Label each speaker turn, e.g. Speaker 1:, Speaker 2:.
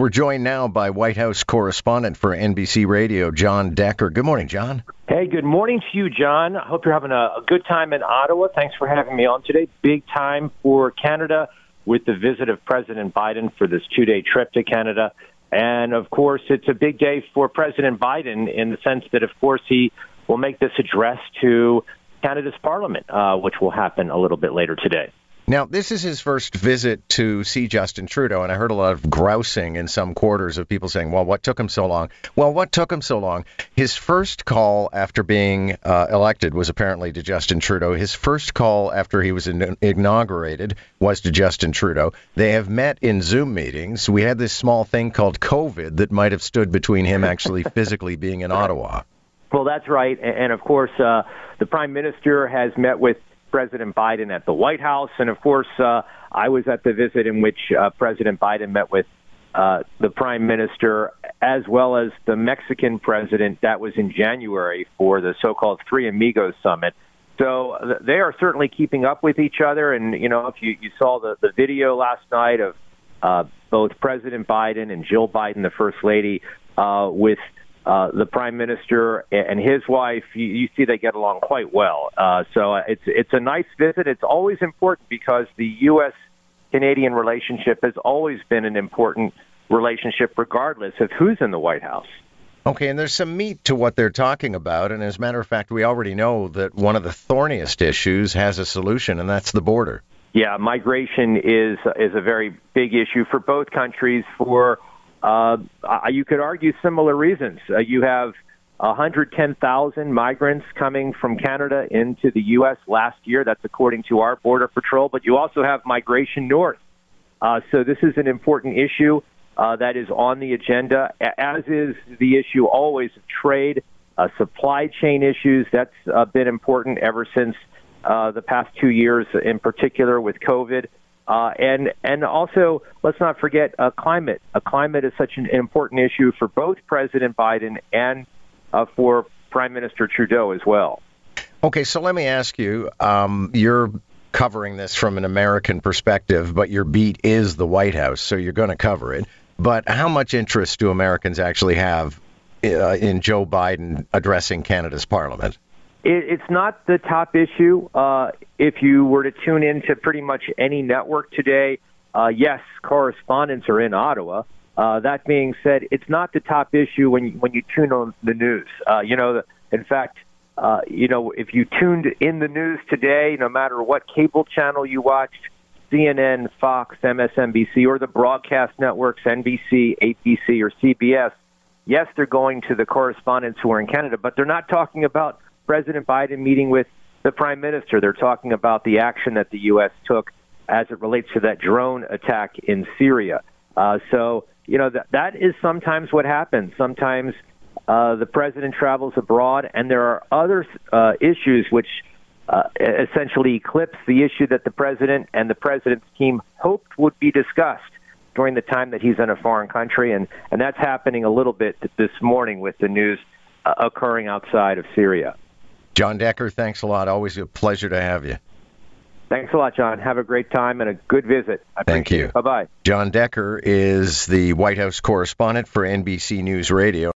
Speaker 1: We're joined now by White House correspondent for NBC Radio, Jon Decker. Good morning, John.
Speaker 2: Hey, good morning to you, John. I hope you're having a, good time in Ottawa. Thanks for having me on today. Big time for Canada with the visit of President Biden for this two day trip to Canada. And of course, it's a big day for President Biden in the sense that, of course, he will make this address to Canada's parliament, uh, which will happen a little bit later today.
Speaker 1: Now, this is his first visit to see Justin Trudeau, and I heard a lot of grousing in some quarters of people saying, well, what took him so long? Well, what took him so long? His first call after being uh, elected was apparently to Justin Trudeau. His first call after he was in- inaugurated was to Justin Trudeau. They have met in Zoom meetings. We had this small thing called COVID that might have stood between him actually physically being in Ottawa.
Speaker 2: Well, that's right. And of course, uh, the Prime Minister has met with President Biden at the White House. And of course, uh, I was at the visit in which uh, President Biden met with uh, the Prime Minister as well as the Mexican president. That was in January for the so called Three Amigos Summit. So th- they are certainly keeping up with each other. And, you know, if you, you saw the, the video last night of uh, both President Biden and Jill Biden, the First Lady, uh, with uh, the prime minister and his wife, you, you see they get along quite well. Uh, so uh, it's it's a nice visit. It's always important because the U.S. Canadian relationship has always been an important relationship, regardless of who's in the White House.
Speaker 1: Okay, and there's some meat to what they're talking about. And as a matter of fact, we already know that one of the thorniest issues has a solution, and that's the border.
Speaker 2: Yeah, migration is is a very big issue for both countries. For uh, you could argue similar reasons. Uh, you have 110,000 migrants coming from Canada into the U.S. last year. That's according to our Border Patrol. But you also have migration north. Uh, so this is an important issue uh, that is on the agenda, as is the issue always of trade, uh, supply chain issues. That's uh, been important ever since uh, the past two years, in particular with COVID. Uh, and and also, let's not forget uh, climate. Uh, climate is such an important issue for both President Biden and uh, for Prime Minister Trudeau as well.
Speaker 1: Okay, so let me ask you: um, You're covering this from an American perspective, but your beat is the White House, so you're going to cover it. But how much interest do Americans actually have uh, in Joe Biden addressing Canada's Parliament?
Speaker 2: It's not the top issue. Uh, if you were to tune into pretty much any network today, uh, yes, correspondents are in Ottawa. Uh, that being said, it's not the top issue when you, when you tune on the news. Uh, you know, in fact, uh, you know, if you tuned in the news today, no matter what cable channel you watched, CNN, Fox, MSNBC, or the broadcast networks, NBC, ABC, or CBS, yes, they're going to the correspondents who are in Canada, but they're not talking about President Biden meeting with the Prime Minister. They're talking about the action that the U.S. took as it relates to that drone attack in Syria. Uh, so, you know, that, that is sometimes what happens. Sometimes uh, the president travels abroad, and there are other uh, issues which uh, essentially eclipse the issue that the president and the president's team hoped would be discussed during the time that he's in a foreign country, and and that's happening a little bit this morning with the news uh, occurring outside of Syria.
Speaker 1: Jon Decker, thanks a lot. Always a pleasure to have you.
Speaker 2: Thanks a lot, John. Have a great time and a good visit.
Speaker 1: I Thank you.
Speaker 2: Bye bye.
Speaker 1: Jon Decker is the White House correspondent for NBC News Radio.